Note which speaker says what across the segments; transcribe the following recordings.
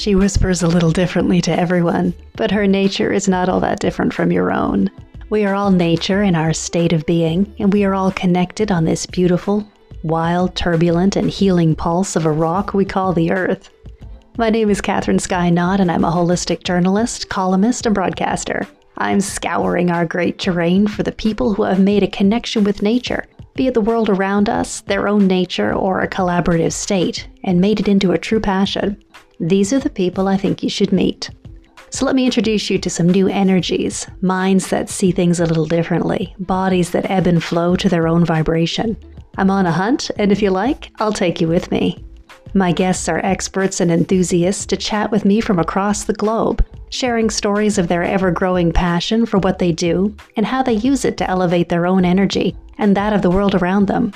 Speaker 1: She whispers a little differently to everyone, but her nature is not all that different from your own. We are all nature in our state of being, and we are all connected on this beautiful, wild, turbulent, and healing pulse of a rock we call the Earth. My name is Catherine Sky Knott, and I'm a holistic journalist, columnist, and broadcaster. I'm scouring our great terrain for the people who have made a connection with nature, be it the world around us, their own nature, or a collaborative state, and made it into a true passion. These are the people I think you should meet. So let me introduce you to some new energies, minds that see things a little differently, bodies that ebb and flow to their own vibration. I'm on a hunt, and if you like, I'll take you with me. My guests are experts and enthusiasts to chat with me from across the globe, sharing stories of their ever growing passion for what they do and how they use it to elevate their own energy and that of the world around them.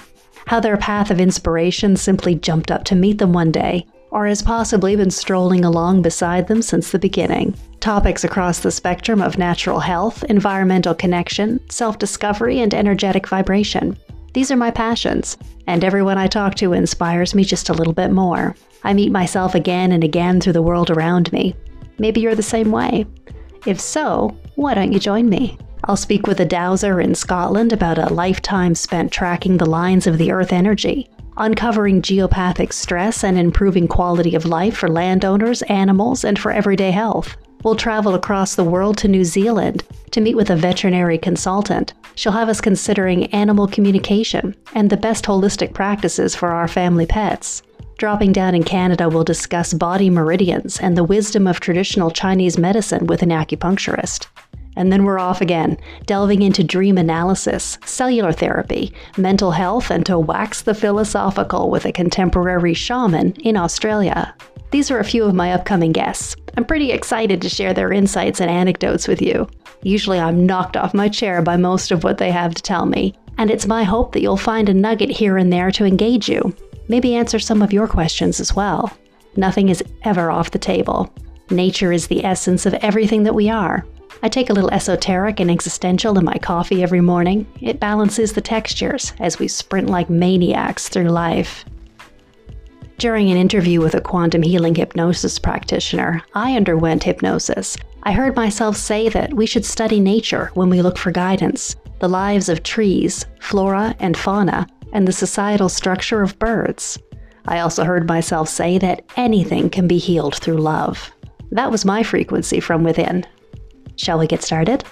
Speaker 1: How their path of inspiration simply jumped up to meet them one day, or has possibly been strolling along beside them since the beginning. Topics across the spectrum of natural health, environmental connection, self discovery, and energetic vibration. These are my passions, and everyone I talk to inspires me just a little bit more. I meet myself again and again through the world around me. Maybe you're the same way. If so, why don't you join me? I'll speak with a dowser in Scotland about a lifetime spent tracking the lines of the Earth energy, uncovering geopathic stress and improving quality of life for landowners, animals, and for everyday health. We'll travel across the world to New Zealand to meet with a veterinary consultant. She'll have us considering animal communication and the best holistic practices for our family pets. Dropping down in Canada, we'll discuss body meridians and the wisdom of traditional Chinese medicine with an acupuncturist. And then we're off again, delving into dream analysis, cellular therapy, mental health, and to wax the philosophical with a contemporary shaman in Australia. These are a few of my upcoming guests. I'm pretty excited to share their insights and anecdotes with you. Usually, I'm knocked off my chair by most of what they have to tell me, and it's my hope that you'll find a nugget here and there to engage you, maybe answer some of your questions as well. Nothing is ever off the table. Nature is the essence of everything that we are. I take a little esoteric and existential in my coffee every morning. It balances the textures as we sprint like maniacs through life. During an interview with a quantum healing hypnosis practitioner, I underwent hypnosis. I heard myself say that we should study nature when we look for guidance, the lives of trees, flora and fauna, and the societal structure of birds. I also heard myself say that anything can be healed through love. That was my frequency from within. Shall we get started?